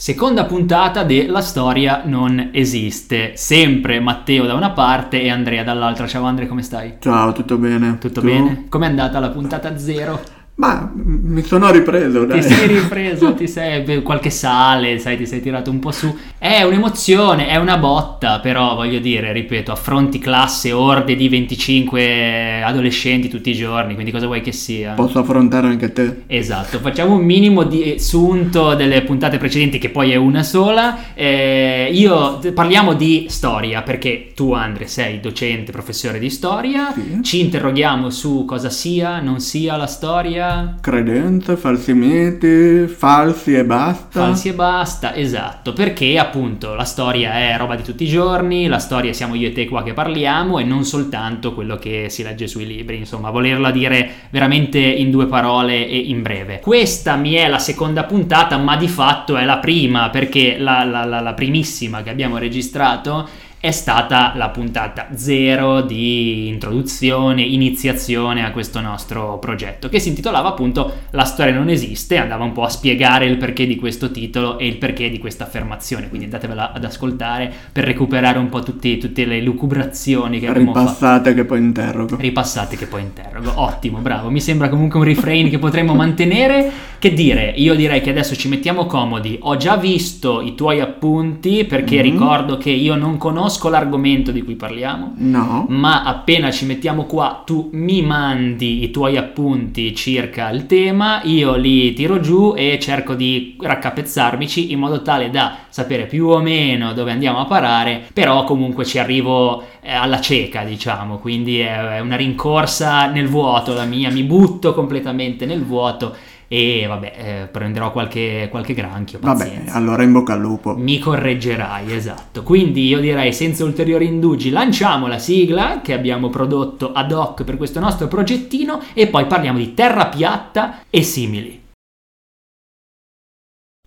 Seconda puntata de La storia non esiste. Sempre Matteo da una parte e Andrea dall'altra. Ciao Andrea, come stai? Ciao, tutto bene? Tutto Tu? bene? Com'è andata la puntata zero? Ma m- mi sono ripreso, dai. Ti sei ripreso, ti sei qualche sale, sai, ti sei tirato un po' su. È un'emozione, è una botta, però voglio dire, ripeto, affronti classe, orde di 25 adolescenti tutti i giorni, quindi cosa vuoi che sia? Posso affrontare anche te? Esatto, facciamo un minimo di sunto delle puntate precedenti che poi è una sola. Eh, io parliamo di storia perché tu Andre sei docente, professore di storia, Sì. ci interroghiamo su cosa sia, non sia la storia, Credenze, falsi miti, falsi e basta. falsi e basta, esatto, perché appunto la storia è roba di tutti i giorni, la storia siamo io e te qua che parliamo e non soltanto quello che si legge sui libri, insomma, volerla dire veramente in due parole e in breve. Questa mi è la seconda puntata, ma di fatto è la prima, perché la, la- la- la primissima che abbiamo registrato è stata la puntata zero di introduzione, iniziazione a questo nostro progetto, che si intitolava appunto La storia non esiste, andava un po' a spiegare il perché di questo titolo e il perché di questa affermazione, quindi andatevela ad ascoltare per recuperare un po' tutti- tutte le lucubrazioni che abbiamo fatto. Ripassate che poi interrogo. Ripassate che poi interrogo. Ottimo, bravo. Mi sembra comunque un refrain che potremmo mantenere. Che dire, io direi che adesso ci mettiamo comodi. Ho già visto i tuoi appunti perché Mhm. ricordo che io non conosco l'argomento di cui parliamo. No? Ma appena ci mettiamo qua, tu mi mandi i tuoi appunti circa il tema, io li tiro giù e cerco di raccapezzarmici in modo tale da sapere più o meno dove andiamo a parare, però comunque ci arrivo eh, alla cieca, diciamo, quindi è una rincorsa nel vuoto la mia, mi butto completamente nel vuoto e vabbè, eh, prenderò qualche, qualche granchio, Vabbè, pazienza. allora in bocca al lupo. Mi correggerai, esatto. Quindi io direi senza ulteriori indugi lanciamo la sigla che abbiamo prodotto ad hoc per questo nostro progettino e poi parliamo di terra piatta e simili.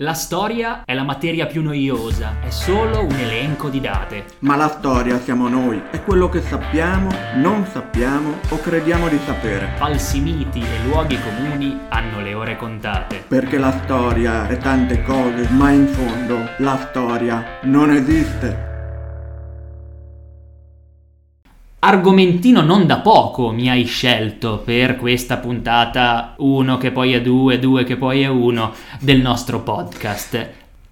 La storia è la materia più noiosa, è solo un elenco di date. Ma la storia siamo noi, è quello che sappiamo, non sappiamo o crediamo di sapere. Falsi miti e luoghi comuni hanno le ore contate. Perché la storia è tante cose, ma in fondo la storia non esiste. Argomentino non da poco mi hai scelto per questa puntata 1 che poi è 2, 2 che poi è 1 del nostro podcast.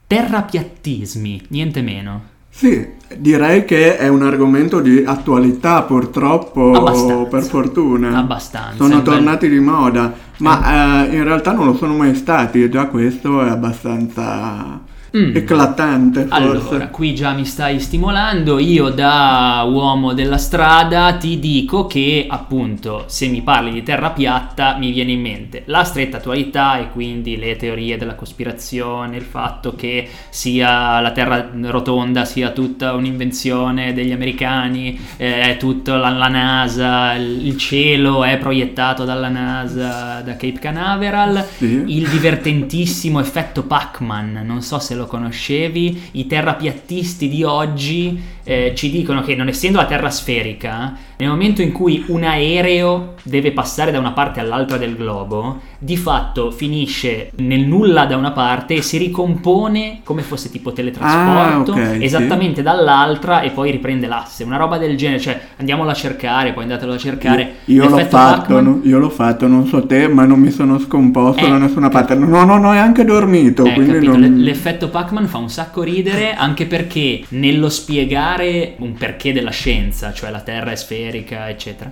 Terrapiattismi, niente meno. Sì, direi che è un argomento di attualità purtroppo, Abbastanza. per fortuna. Abbastanza. Sono un bel- tornati di moda, ma eh, in realtà non lo sono mai stati e già questo è abbastanza Mm. eclatante forse. Allora, qui già mi stai stimolando. Io, da uomo della strada, ti dico che appunto, se mi parli di terra piatta, mi viene in mente la stretta attualità e quindi le teorie della cospirazione, il fatto che sia la terra rotonda sia tutta un'invenzione degli americani, eh, è tutta la, la NASA, il il cielo è proiettato dalla NASA da Cape Canaveral. Sì. Il divertentissimo effetto Pac-Man, non so se lo conoscevi, i terrapiattisti di oggi eh, ci dicono che non essendo la Terra sferica, nel momento in cui un aereo deve passare da una parte all'altra del globo, di fatto finisce nel nulla da una parte e si ricompone come fosse tipo teletrasporto, Ah, ok, sì. esattamente dall'altra e poi riprende l'asse, una roba del genere, cioè andiamolo a cercare, poi andatelo a cercare. Io l'ho L'effetto fatto, no- io l'ho fatto, non so te, ma non mi sono scomposto Eh, da nessuna parte. No, no, no, è anche dormito, Eh, non... l'effetto Pac-Man fa un sacco ridere anche perché nello spiegare un perché della scienza, cioè la Terra è sferica, eccetera,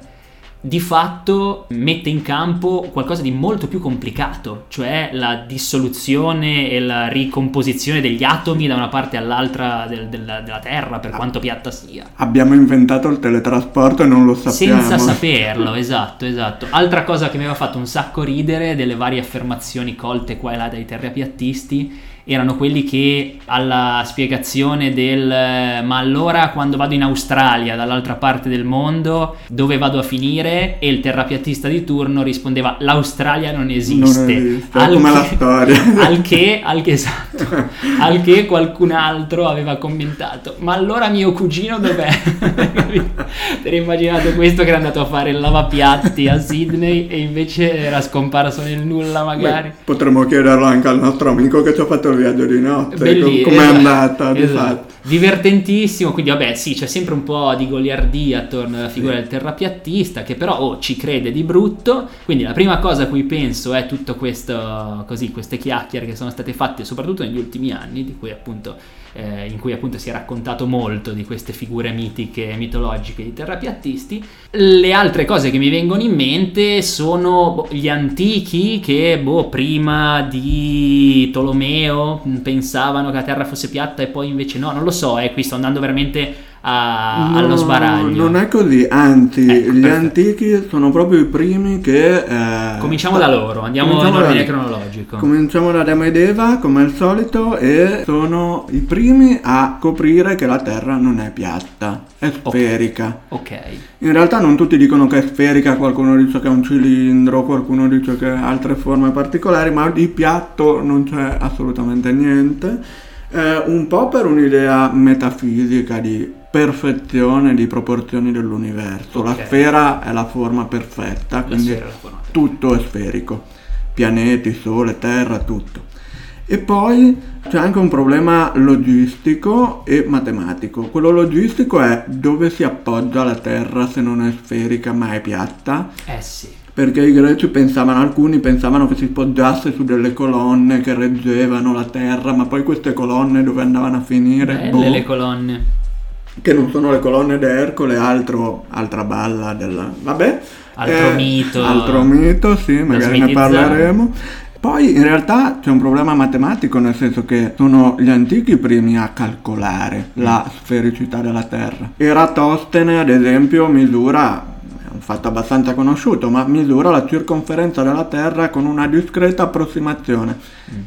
di fatto mette in campo qualcosa di molto più complicato, cioè la dissoluzione e la ricomposizione degli atomi da una parte all'altra del- della, della Terra, per quanto piatta sia. Abbiamo inventato il teletrasporto e non lo sappiamo. Senza saperlo, esatto, esatto. Altra cosa che mi aveva fatto un sacco ridere delle varie affermazioni colte qua e là dai terrapiattisti erano quelli che alla spiegazione del eh, ma allora quando vado in Australia dall'altra parte del mondo dove vado a finire e il terrapiattista di turno rispondeva l'Australia non esiste, Non esiste, è come la storia. al che, al che, esatto, al che qualcun altro aveva commentato ma allora mio cugino dov'è? ti eri immaginato questo che era andato a fare il lavapiatti a Sydney e invece era scomparso nel nulla magari Beh, potremmo chiederlo anche al nostro amico che ci ha fatto il viaggio di notte, Belli- come è esatto, andata di fatto. Divertentissimo, quindi vabbè sì, c'è sempre un po' di goliardia attorno alla figura del terrapiattista che però oh, ci crede di brutto, quindi la prima cosa a cui penso è tutto questo, così, queste chiacchiere che sono state fatte soprattutto negli ultimi anni, di cui appunto, eh, in cui appunto si è raccontato molto di queste figure mitiche, mitologiche di terrapiattisti. Le altre cose che mi vengono in mente sono boh, gli antichi che boh, prima di Tolomeo pensavano che la Terra fosse piatta e poi invece no, non lo so, eh, qui sto andando veramente a- No, allo sbaraglio. Non è così, anzi, Ecco, gli perfetto. antichi sono proprio i primi che... eh, Cominciamo da loro, andiamo in ordine da- cronologico. Cominciamo da Adamo ed Eva, come al solito, e sono i primi a scoprire che la Terra non è piatta, è sferica. Ok, In realtà non tutti dicono che è sferica, qualcuno dice che è un cilindro, qualcuno dice che ha altre forme particolari, ma di piatto non c'è assolutamente niente. Eh, un po' per un'idea metafisica di perfezione di proporzioni dell'universo. La Ok. sfera è la forma perfetta, la quindi la forma. tutto è sferico, pianeti, sole, terra, tutto. E poi c'è anche un problema logistico e matematico. Quello logistico è dove si appoggia la terra se non è sferica ma è piatta, Eh sì, perché i greci pensavano, alcuni pensavano che si poggiasse su delle colonne che reggevano la terra, ma poi queste colonne dove andavano a finire? belle Boh le colonne. Che non sono le colonne d'Ercole, altro, altra balla del... vabbè. Altro mito. Altro mito, sì, magari ne parleremo. Poi in realtà c'è un problema matematico, nel senso che sono gli antichi i primi a calcolare la sfericità della Terra. Eratostene, ad esempio, misura, fatto abbastanza conosciuto, ma misura la circonferenza della Terra con una discreta approssimazione.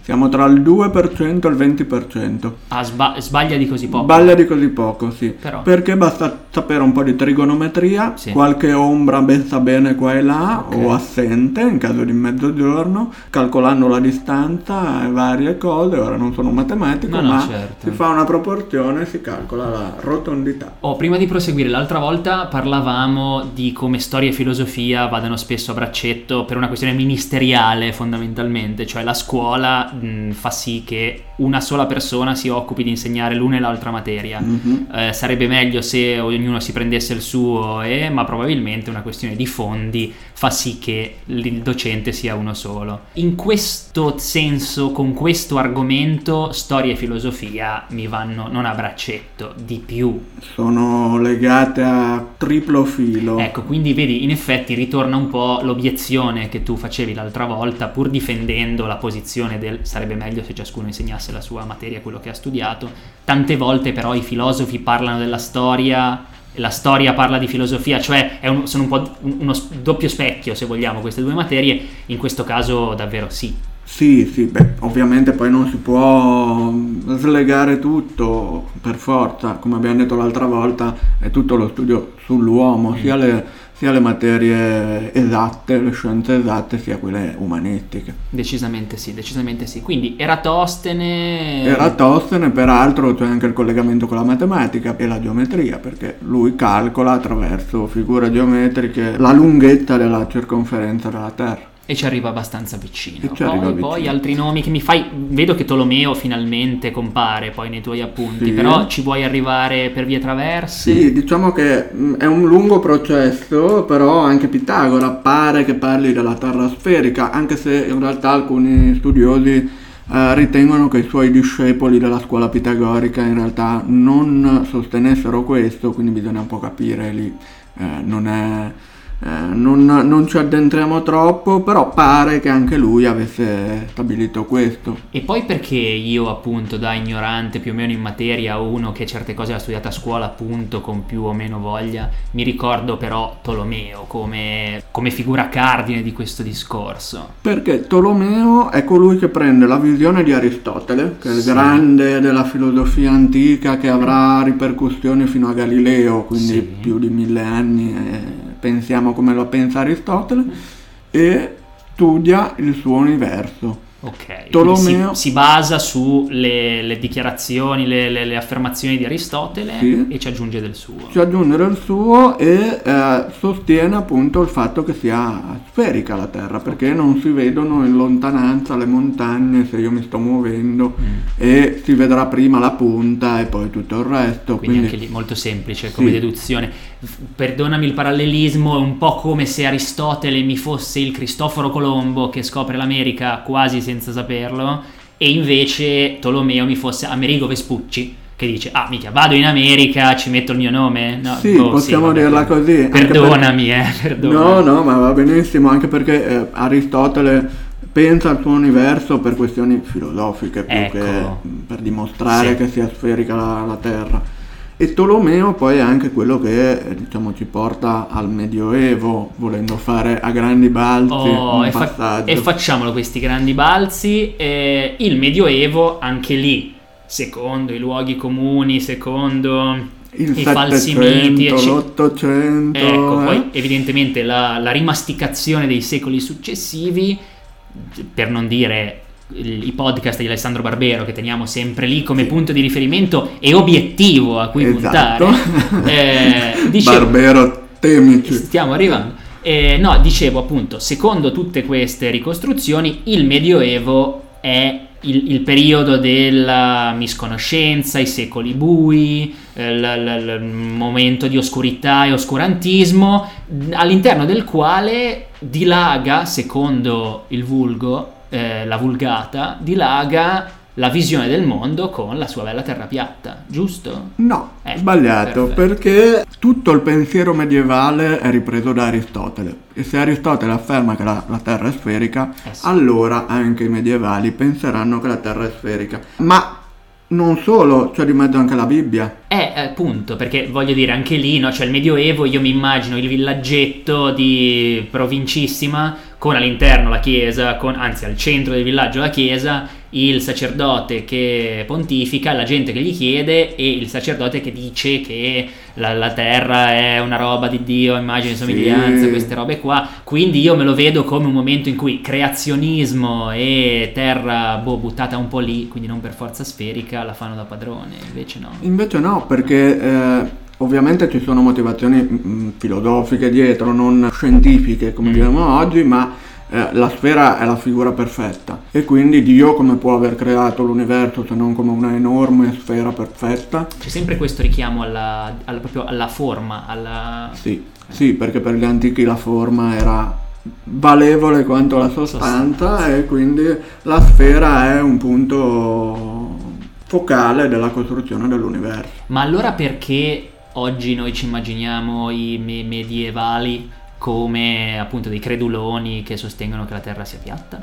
Siamo tra il 2% e il 20%. Ah, sba- sbaglia di così poco. Balla di così poco, sì. Però. Perché basta sapere un po' di trigonometria, Sì. qualche ombra messa bene qua e là Ok. o assente in caso di mezzogiorno, calcolando la distanza e varie cose. Ora non sono matematico, No, no, ma certo. si fa una proporzione e si calcola la rotondità. Oh, prima di proseguire, l'altra volta parlavamo di come storia e filosofia vadano spesso a braccetto per una questione ministeriale fondamentalmente, cioè la scuola mh, fa sì che una sola persona si occupi di insegnare l'una e l'altra materia. Mhm. Eh, sarebbe meglio se ognuno si prendesse il suo, eh, ma probabilmente una questione di fondi fa sì che il docente sia uno solo. In questo senso, con questo argomento, storia e filosofia mi vanno non a braccetto, di più. Sono legate a triplo filo. Ecco, quindi vedi, in effetti ritorna un po' l'obiezione che tu facevi l'altra volta, pur difendendo la posizione del sarebbe meglio se ciascuno insegnasse la sua materia, quello che ha studiato. Tante volte però i filosofi parlano della storia la storia parla di filosofia, cioè è un- sono un po' un- uno doppio specchio, se vogliamo, queste due materie. In questo caso davvero sì. Sì, sì, beh, ovviamente poi non si può mm, slegare tutto per forza, come abbiamo detto l'altra volta, è tutto lo studio sull'uomo, sia le, sia le materie esatte, le scienze esatte, sia quelle umanistiche. Decisamente sì, decisamente sì. Quindi Eratostene... Eratostene, peraltro, c'è anche il collegamento con la matematica e la geometria, perché lui calcola attraverso figure geometriche la lunghezza della circonferenza della Terra. E ci arriva abbastanza vicino. E ci arriva Poi, vicino. poi altri nomi che mi fai. Vedo che Tolomeo finalmente compare poi nei tuoi appunti. Sì. Però ci vuoi arrivare per vie traverse? Sì, diciamo che mh, è un lungo processo, però anche Pitagora pare che parli della terra sferica, anche se in realtà alcuni studiosi eh, ritengono che i suoi discepoli della scuola pitagorica in realtà non sostenessero questo, quindi bisogna un po' capire lì, eh, non è... eh, non, non ci addentriamo troppo, però pare che anche lui avesse stabilito questo. E poi perché io, appunto, da ignorante più o meno in materia, uno che certe cose ha studiato a scuola, appunto, con più o meno voglia, mi ricordo però Tolomeo come, come figura cardine di questo discorso. Perché Tolomeo è colui che prende la visione di Aristotele, che è il Sì. grande della filosofia antica che avrà ripercussioni fino a Galileo, quindi Sì. più di mille anni, eh, pensiamo come lo pensa Aristotele, e studia il suo universo. Ok, Tolomeo- si, si basa sulle le dichiarazioni, le, le- le affermazioni di Aristotele Sì. e ci aggiunge del suo. Ci aggiunge del suo e eh, sostiene appunto il fatto che sia sferica la Terra, perché non si vedono in lontananza le montagne se io mi sto muovendo Mm. e si vedrà prima la punta e poi tutto il resto. Quindi, Quindi, anche lì molto semplice come Sì. deduzione. Perdonami il parallelismo, è un po' come se Aristotele mi fosse il Cristoforo Colombo che scopre l'America quasi senza saperlo e invece Tolomeo mi fosse Amerigo Vespucci che dice ah mica vado in America ci metto il mio nome no, Sì, boh, possiamo vabbè. dirla così, perdonami eh perdonami. No, no, ma va benissimo, anche perché eh, Aristotele pensa al suo universo per questioni filosofiche più Ecco. che per dimostrare Sì. che sia sferica la, la Terra. E Tolomeo poi è anche quello che diciamo ci porta al Medioevo, volendo fare a grandi balzi Oh, e, fa- e facciamolo questi grandi balzi. eh, il Medioevo, anche lì, secondo i luoghi comuni, secondo il i falsi miti, 700, ecc- l'Ottocento, Ecco, eh? poi evidentemente la, la rimasticazione dei secoli successivi, per non dire i podcast di Alessandro Barbero che teniamo sempre lì come Sì. punto di riferimento e obiettivo a cui Esatto. puntare. Eh, dicevo- Barbero, temici. Stiamo arrivando. Eh, no, dicevo appunto, secondo tutte queste ricostruzioni, il Medioevo è il, il periodo della misconoscenza, i secoli bui, eh, l- l- il momento di oscurità e oscurantismo, all'interno del quale dilaga, secondo il vulgo, eh, la vulgata, dilaga la visione del mondo con la sua bella terra piatta, giusto? No, Eh, sbagliato, perfetto. perché tutto il pensiero medievale è ripreso da Aristotele. E se Aristotele afferma che la, la Terra è sferica, Eh sì. allora anche i medievali penseranno che la Terra è sferica. Ma non solo, c'è di mezzo anche la Bibbia. Eh, appunto, perché voglio dire, anche lì, no? Cioè il Medioevo, io mi immagino il villaggetto di provincissima con all'interno la chiesa, con, anzi al centro del villaggio la chiesa, il sacerdote che pontifica, la gente che gli chiede e il sacerdote che dice che la, la terra è una roba di Dio, immagine e somiglianza, Sì. queste robe qua. Quindi io me lo vedo come un momento in cui creazionismo e terra boh, buttata un po' lì, quindi non per forza sferica, la fanno da padrone, invece no. Invece no, perché eh, ovviamente ci sono motivazioni mm, filosofiche dietro, non scientifiche come Mm. diremo oggi, ma eh, la sfera è la figura perfetta. E quindi Dio come può aver creato l'universo se non come una enorme sfera perfetta? C'è sempre questo richiamo alla, alla- proprio alla forma, alla... Sì, sì, perché per gli antichi la forma era valevole quanto la sostanza e quindi la sfera è un punto focale della costruzione dell'universo. Ma allora perché oggi noi ci immaginiamo i me- medievali come appunto dei creduloni che sostengono che la Terra sia piatta?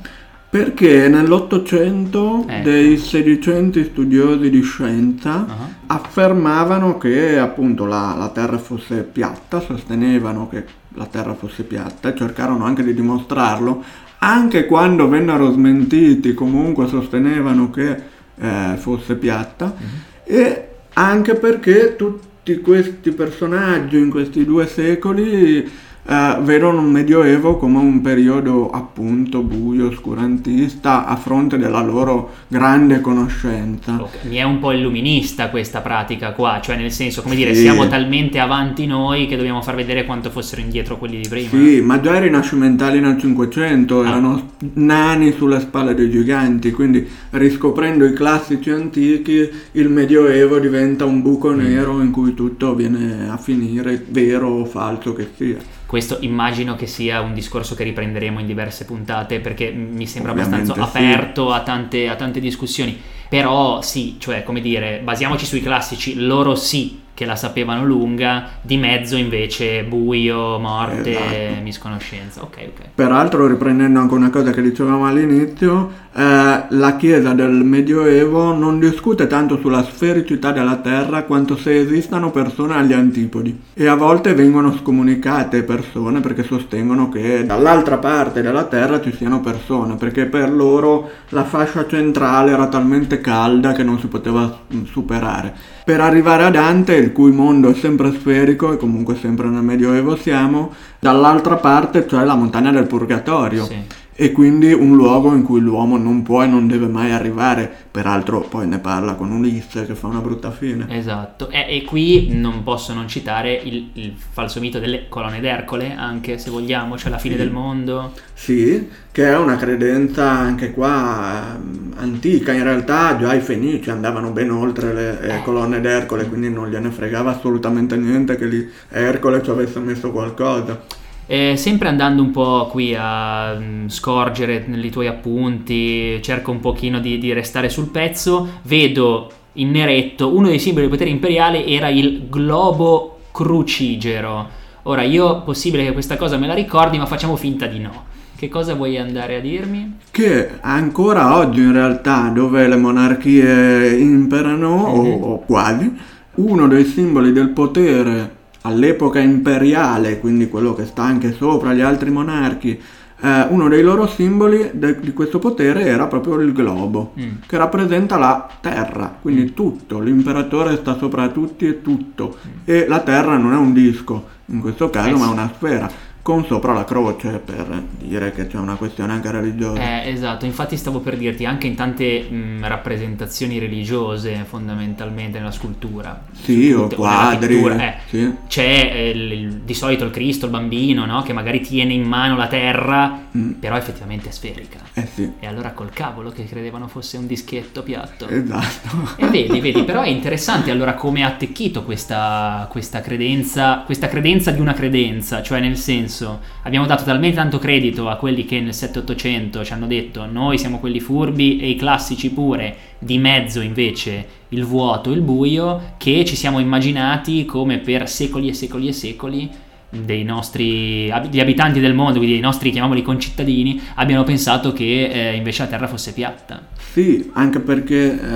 Perché nell'Ottocento Ecco. dei sedicenti studiosi di scienza Ah. affermavano che appunto la, la Terra fosse piatta, sostenevano che la Terra fosse piatta e cercarono anche di dimostrarlo, anche quando vennero smentiti comunque sostenevano che eh, fosse piatta Mhm. e anche perché tutti questi personaggi in questi due secoli eh, vedono il Medioevo come un periodo appunto buio, oscurantista a fronte della loro grande conoscenza. Ok, Mi è un po' illuminista questa pratica qua, cioè nel senso, come dire, Sì. siamo talmente avanti noi che dobbiamo far vedere quanto fossero indietro quelli di prima. Sì, ma già i rinascimentali nel Cinquecento Ah. erano nani sulle spalle dei giganti, quindi riscoprendo i classici antichi, il Medioevo diventa un buco Mm. nero in cui tutto viene a finire, vero o falso che sia. Questo immagino che sia un discorso che riprenderemo in diverse puntate perché mi sembra Ovviamente abbastanza sì. aperto a tante, a tante discussioni. Però sì, cioè come dire, basiamoci sui classici, loro sì che la sapevano lunga, di mezzo invece buio, morte, Esatto. misconoscenza. Ok, ok. Peraltro, riprendendo anche una cosa che dicevamo all'inizio, eh, la Chiesa del Medioevo non discute tanto sulla sfericità della Terra quanto se esistano persone agli antipodi. E a volte vengono scomunicate persone perché sostengono che dall'altra parte della Terra ci siano persone, perché per loro la fascia centrale era talmente calda che non si poteva superare. Per arrivare a Dante, il cui mondo è sempre sferico e comunque sempre nel Medioevo siamo, dall'altra parte c'è la montagna del Purgatorio. Sì. E quindi un luogo in cui l'uomo non può e non deve mai arrivare. Peraltro poi ne parla con Ulisse che fa una brutta fine. Esatto, e, e qui non posso non citare il, il, falso mito delle colonne d'Ercole, anche se vogliamo, cioè la fine sì. del mondo. Sì, che è una credenza anche qua eh, antica, in realtà già i Fenici andavano ben oltre le eh, colonne d'Ercole, quindi non gliene fregava assolutamente niente che lì Ercole ci avesse messo qualcosa. Eh, sempre andando un po' qui a mh, scorgere nei tuoi appunti, cerco un pochino di, di, restare sul pezzo, vedo in neretto uno dei simboli del potere imperiale era il globo crucigero. Ora io possibile che questa cosa me la ricordi, ma facciamo finta di no. Che cosa vuoi andare a dirmi? Che ancora oggi in realtà dove le monarchie imperano, mm-hmm. o, o quasi, uno dei simboli del potere all'epoca imperiale, quindi quello che sta anche sopra gli altri monarchi, eh, uno dei loro simboli de- di questo potere era proprio il globo, mm. che rappresenta la terra, quindi mm. tutto, l'imperatore sta sopra tutti e tutto, mm. e la terra non è un disco, in questo caso, eh sì. ma una sfera con sopra la croce per dire che c'è una questione anche religiosa. Eh, esatto, infatti stavo per dirti anche in tante mh, rappresentazioni religiose fondamentalmente nella scultura. Sì, o quadri. Eh, sì. C'è eh, il, di solito il Cristo, il bambino, no? che magari tiene in mano la terra, mm. però effettivamente è sferica. Eh sì. E allora col cavolo che credevano fosse un dischetto piatto. Esatto. E vedi, vedi, però è interessante allora come ha attecchito questa, questa credenza, questa credenza di una credenza, cioè nel senso senso abbiamo dato talmente tanto credito a quelli che nel 7-800 ci hanno detto noi siamo quelli furbi e i classici pure, di mezzo invece il vuoto, il buio, che ci siamo immaginati come per secoli e secoli e secoli dei nostri gli abitanti del mondo, quindi i nostri chiamiamoli concittadini, abbiano pensato che eh, invece la Terra fosse piatta. Sì, anche perché eh,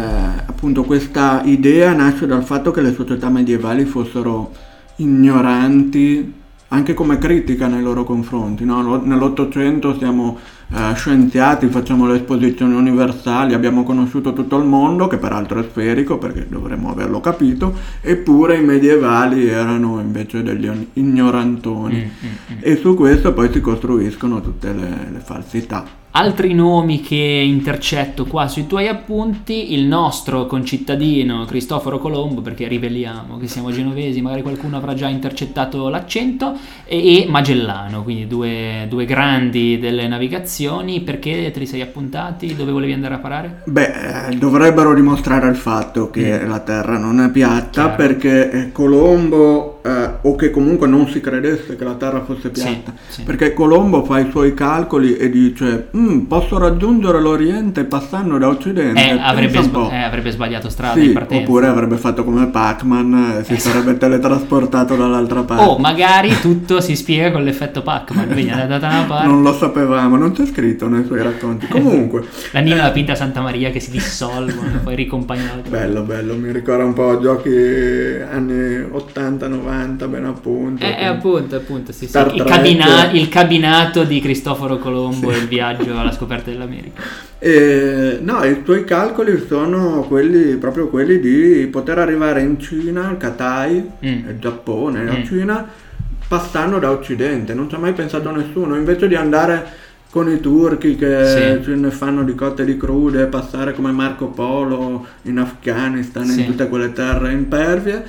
appunto questa idea nasce dal fatto che le società medievali fossero ignoranti anche come critica nei loro confronti. No? Nell'Ottocento siamo eh, scienziati, facciamo le esposizioni universali, abbiamo conosciuto tutto il mondo, che peraltro è sferico perché dovremmo averlo capito, eppure i medievali erano invece degli ignorantoni. Mm, mm, mm. E su questo poi si costruiscono tutte le, le falsità. Altri nomi che intercetto qua sui tuoi appunti, il nostro concittadino Cristoforo Colombo, perché riveliamo che siamo genovesi, magari qualcuno avrà già intercettato l'accento, e, Magellano, quindi due, due, grandi delle navigazioni, perché te li sei appuntati? Dove volevi andare a parare? Beh, eh, dovrebbero dimostrare il fatto che mm. la Terra non è piatta, Chiaro. perché eh, Colombo eh, o che comunque non si credesse che la Terra fosse piatta. Sì, sì. Perché Colombo fa i suoi calcoli e dice mm, posso raggiungere l'Oriente passando da Occidente. Eh, avrebbe, sb- eh, avrebbe, sbagliato strada sì, in partenza. Oppure avrebbe fatto come Pac-Man, eh, si esatto. sarebbe teletrasportato dall'altra parte. O magari tutto si spiega con l'effetto Pac-Man, quindi è andata da una parte. Non lo sapevamo, non c'è scritto nei suoi racconti. Comunque. la Nina e la Pinta Santa Maria che si dissolvono, poi ricompagnano. Bello, bello, mi ricorda un po' giochi anni 80-90 90, ben appunto. Eh, appunto, appunto, sì, sì. Il, cabina- il, cabinato di Cristoforo Colombo sì. e il viaggio alla scoperta dell'America. E, no, i tuoi calcoli sono quelli, proprio quelli di poter arrivare in Cina, al Katai, mm. il Giappone, mm. la Cina, passando da Occidente. Non ci ha mai pensato nessuno. Invece di andare con i turchi che sì. ce ne fanno di cotte di crude, passare come Marco Polo in Afghanistan, sì. in tutte quelle terre impervie,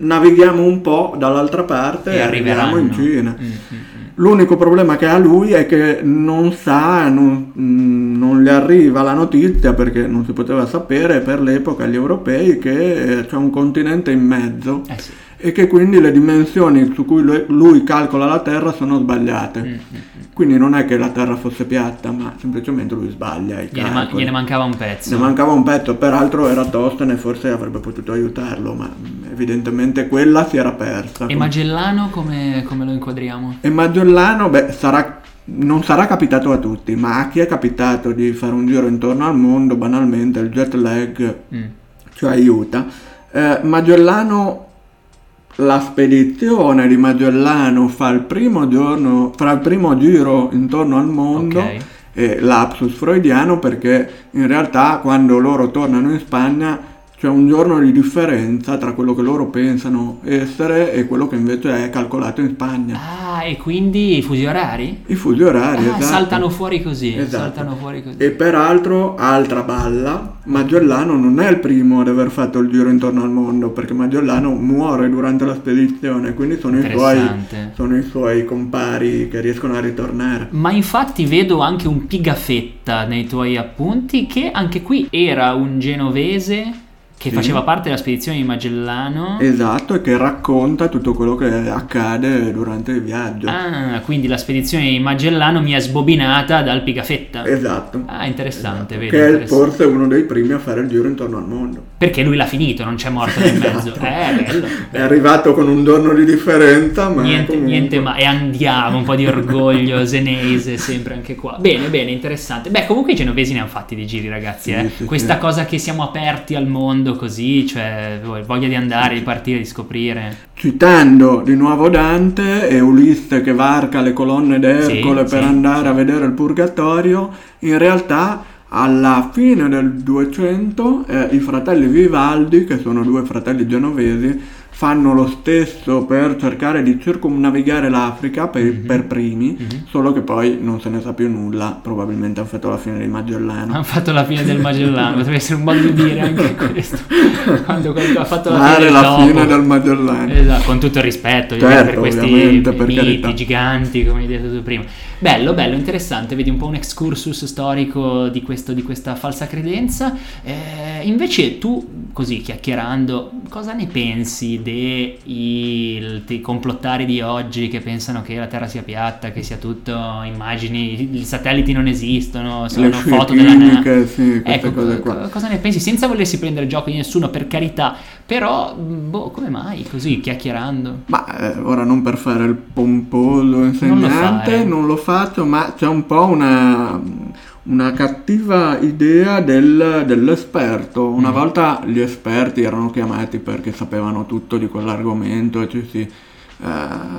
navighiamo un po' dall'altra parte e, e arriviamo in Cina. Mm, mm, mm. L'unico problema che ha lui è che non sa, non, non, le arriva la notizia perché non si poteva sapere per l'epoca agli europei che c'è un continente in mezzo. Eh sì e che quindi le dimensioni su cui lui, calcola la Terra sono sbagliate. Mm-hmm. Quindi non è che la Terra fosse piatta, ma semplicemente lui sbaglia. Gliene, ma- gliene, mancava un pezzo. Ne mancava un pezzo, peraltro era Tostane, forse avrebbe potuto aiutarlo, ma evidentemente quella si era persa. E Magellano come, come lo inquadriamo? E Magellano, beh, sarà non sarà capitato a tutti, ma a chi è capitato di fare un giro intorno al mondo, banalmente il jet lag mm. ci aiuta. Eh, Magellano la spedizione di Magellano fa il primo giorno, fra il primo giro intorno al mondo okay. e lapsus freudiano perché in realtà quando loro tornano in Spagna c'è un giorno di differenza tra quello che loro pensano essere e quello che invece è calcolato in Spagna. Ah, e quindi i fusi orari? I fusi orari, Ah, esatto. saltano fuori così, Esatto. saltano fuori così. E peraltro, altra balla, Magellano non è il primo ad aver fatto il giro intorno al mondo, perché Magellano muore durante la spedizione, quindi sono i, suoi, sono i suoi compari che riescono a ritornare. Ma infatti vedo anche un pigafetta nei tuoi appunti che anche qui era un genovese che Sì. faceva parte della spedizione di Magellano. Esatto, e che racconta tutto quello che accade durante il viaggio. Ah, quindi la spedizione di Magellano mi è sbobinata dal pigafetta. Esatto. Ah, interessante, vedi, Che è forse uno dei primi a fare il giro intorno al mondo. Perché lui l'ha finito, non c'è morto nel Esatto. mezzo. Eh, bello. È arrivato con un giorno di differenza, ma Niente, comunque... niente ma e andiamo, un po' di orgoglio senese sempre anche qua. Bene, bene, interessante. Beh, comunque i genovesi ne hanno fatti di giri, ragazzi. Sì, eh. sì, Questa sì. cosa che siamo aperti al mondo così, cioè voglia di andare, di partire, di scoprire. Citando di nuovo Dante e Ulisse che varca le colonne d'Ercole per andare a vedere il Purgatorio, in realtà alla fine del 200 eh, i fratelli Vivaldi, che sono due fratelli genovesi, fanno lo stesso per cercare di circumnavigare l'Africa per, Mhm. per primi, Mhm. solo che poi non se ne sa più nulla, probabilmente hanno fatto la fine di Magellano. Hanno fatto la fine del Magellano, potrebbe essere un modo di dire anche questo. Quando ha fatto la Fare fine del la topo. fine del Magellano. Esatto, con tutto il rispetto Certo, per questi miti carità. giganti, come hai detto tu prima. Bello, bello, interessante, vedi un po' un excursus storico di, questo, di questa falsa credenza. Eh, invece tu, così chiacchierando, cosa ne pensi dei il- complottari di oggi che pensano che la Terra sia piatta, che sia tutto immagini, i satelliti non esistono, sono Le foto della chimiche, sì, Ecco, cose co- cosa ne pensi? Senza volersi prendere gioco di nessuno, per carità, però, boh, come mai così, chiacchierando? Ma eh, ora non per fare il pomposo Non lo insegnante, fare. non lo faccio, ma c'è un po' una, una cattiva idea del- dell'esperto. Una Mm. volta gli esperti erano chiamati perché sapevano tutto di quell'argomento e ci si eh,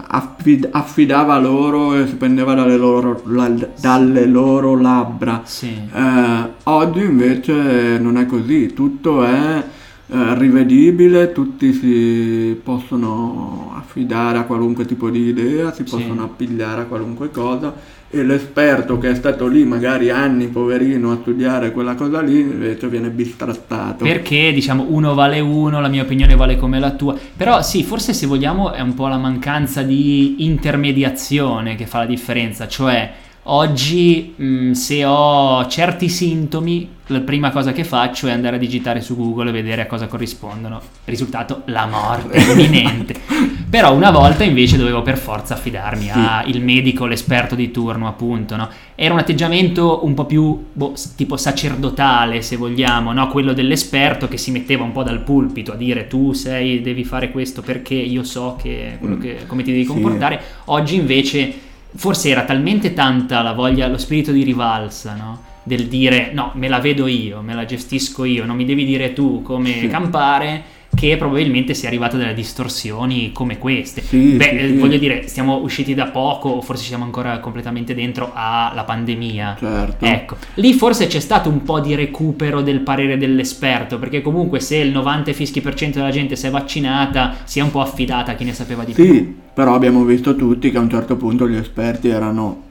affid- affidava loro e si prendeva dalle loro, la- dalle loro labbra. Sì. Eh, oggi invece non è così, tutto è eh, rivedibile, tutti si possono affidare a qualunque tipo di idea, si Sì. possono appigliare a qualunque cosa e l'esperto che è stato lì magari anni poverino a studiare quella cosa lì invece viene bistrattato. Perché diciamo uno vale uno, la mia opinione vale come la tua. Però sì, forse se vogliamo è un po' la mancanza di intermediazione che fa la differenza. Cioè, oggi mh, se ho certi sintomi, la prima cosa che faccio è andare a digitare su Google e vedere a cosa corrispondono. Risultato, la morte imminente. Però una volta invece dovevo per forza affidarmi Sì. al medico, l'esperto di turno, appunto, no? Era un atteggiamento un po' più boh, tipo sacerdotale, se vogliamo, no? Quello dell'esperto che si metteva un po' dal pulpito a dire tu sei, devi fare questo perché io so che, quello Mm. che- come ti devi Sì. comportare. Oggi invece forse era talmente tanta la voglia, lo spirito di rivalsa, no? Del dire no, me la vedo io, me la gestisco io, non mi devi dire tu come campare, che probabilmente si è arrivato a delle distorsioni come queste. Sì, Beh, sì, eh, sì. voglio dire, stiamo usciti da poco, forse siamo ancora completamente dentro alla pandemia. Certo. Ecco, lì forse c'è stato un po' di recupero del parere dell'esperto, perché comunque se il 90 fischi per cento della gente si è vaccinata, si è un po' affidata a chi ne sapeva di più. Sì, però abbiamo visto tutti che a un certo punto gli esperti erano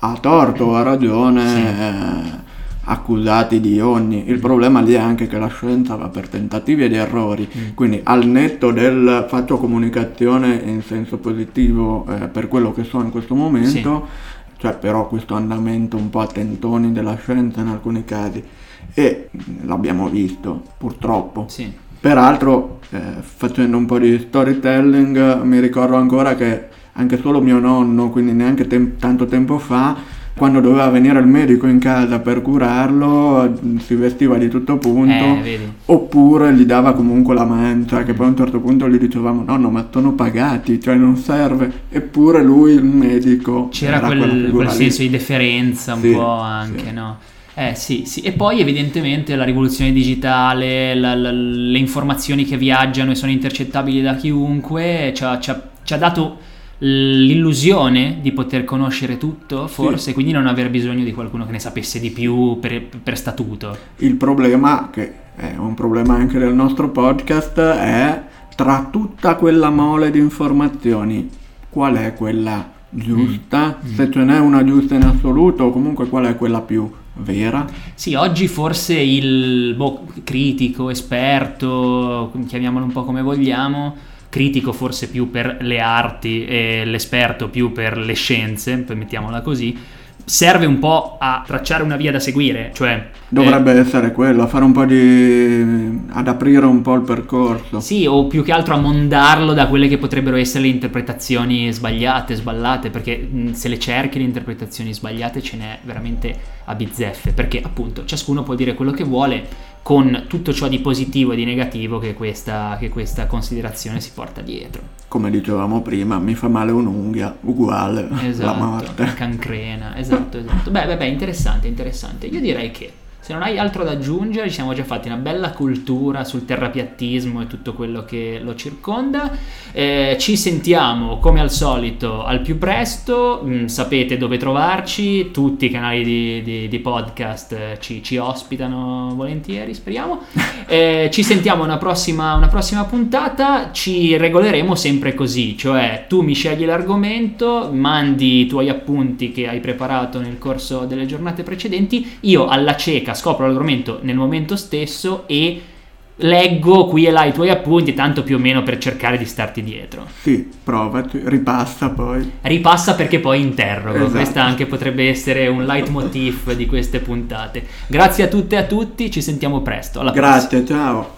a torto o a ragione Sì. eh, accusati di ogni. Il problema lì è anche che la scienza va per tentativi ed errori, Mm. quindi al netto del faccio comunicazione in senso positivo eh, per quello che so in questo momento, cioè però questo andamento un po' a tentoni della scienza in alcuni casi e l'abbiamo visto purtroppo. Sì. Peraltro, eh, facendo un po' di storytelling, mi ricordo ancora che anche solo mio nonno, quindi neanche tem- tanto tempo fa, quando doveva venire il medico in casa per curarlo, si vestiva di tutto punto. Eh. Oppure gli dava comunque la mancia, che poi a un certo punto gli dicevamo: Nonno, ma sono pagati, cioè non serve. Eppure lui, il medico, C'era era quel, quel senso di deferenza un Sì, po' anche, sì. no? Eh sì, sì, e poi evidentemente la rivoluzione digitale, la- la- le informazioni che viaggiano e sono intercettabili da chiunque ci ha, ci ha- ci ha dato l'illusione di poter conoscere tutto, forse, sì. quindi non aver bisogno di qualcuno che ne sapesse di più per, per, statuto. Il problema, che è un problema anche del nostro podcast, è tra tutta quella mole di informazioni, qual è quella giusta? Mm. Se ce n'è una giusta in assoluto, o comunque qual è quella più vera? Sì, oggi forse il boh, critico, esperto, chiamiamolo un po' come vogliamo, critico forse più per le arti e l'esperto più per le scienze, mettiamola così, serve un po' a tracciare una via da seguire, cioè... Dovrebbe eh, essere quello, a fare un po' di... ad aprire un po' il percorso. Sì, o più che altro a mondarlo da quelle che potrebbero essere le interpretazioni sbagliate, sballate, perché mh, se le cerchi le interpretazioni sbagliate ce n'è veramente a bizzeffe, perché appunto ciascuno può dire quello che vuole, con tutto ciò di positivo e di negativo che questa, che questa considerazione si porta dietro. Come dicevamo prima, mi fa male un'unghia, uguale esatto, la morte. cancrena, esatto, esatto. Beh, beh, beh, interessante, interessante. Io direi che se non hai altro da aggiungere, ci siamo già fatti una bella cultura sul terrapiattismo e tutto quello che lo circonda. Eh, ci sentiamo come al solito al più presto. Mm, sapete dove trovarci, tutti i canali di, di, di podcast eh, ci, ci, ospitano volentieri, speriamo. Eh, ci sentiamo una prossima, una prossima puntata. Ci regoleremo sempre così, cioè tu mi scegli l'argomento, mandi i tuoi appunti che hai preparato nel corso delle giornate precedenti, io alla cieca scopro l'argomento nel momento stesso e leggo qui e là i tuoi appunti, tanto più o meno per cercare di starti dietro. Sì, provaci, ripassa poi. Ripassa perché poi interrogo. Esatto. Questa anche potrebbe essere un leitmotiv di queste puntate. Grazie a tutte e a tutti, ci sentiamo presto. Alla Grazie, prossima. ciao.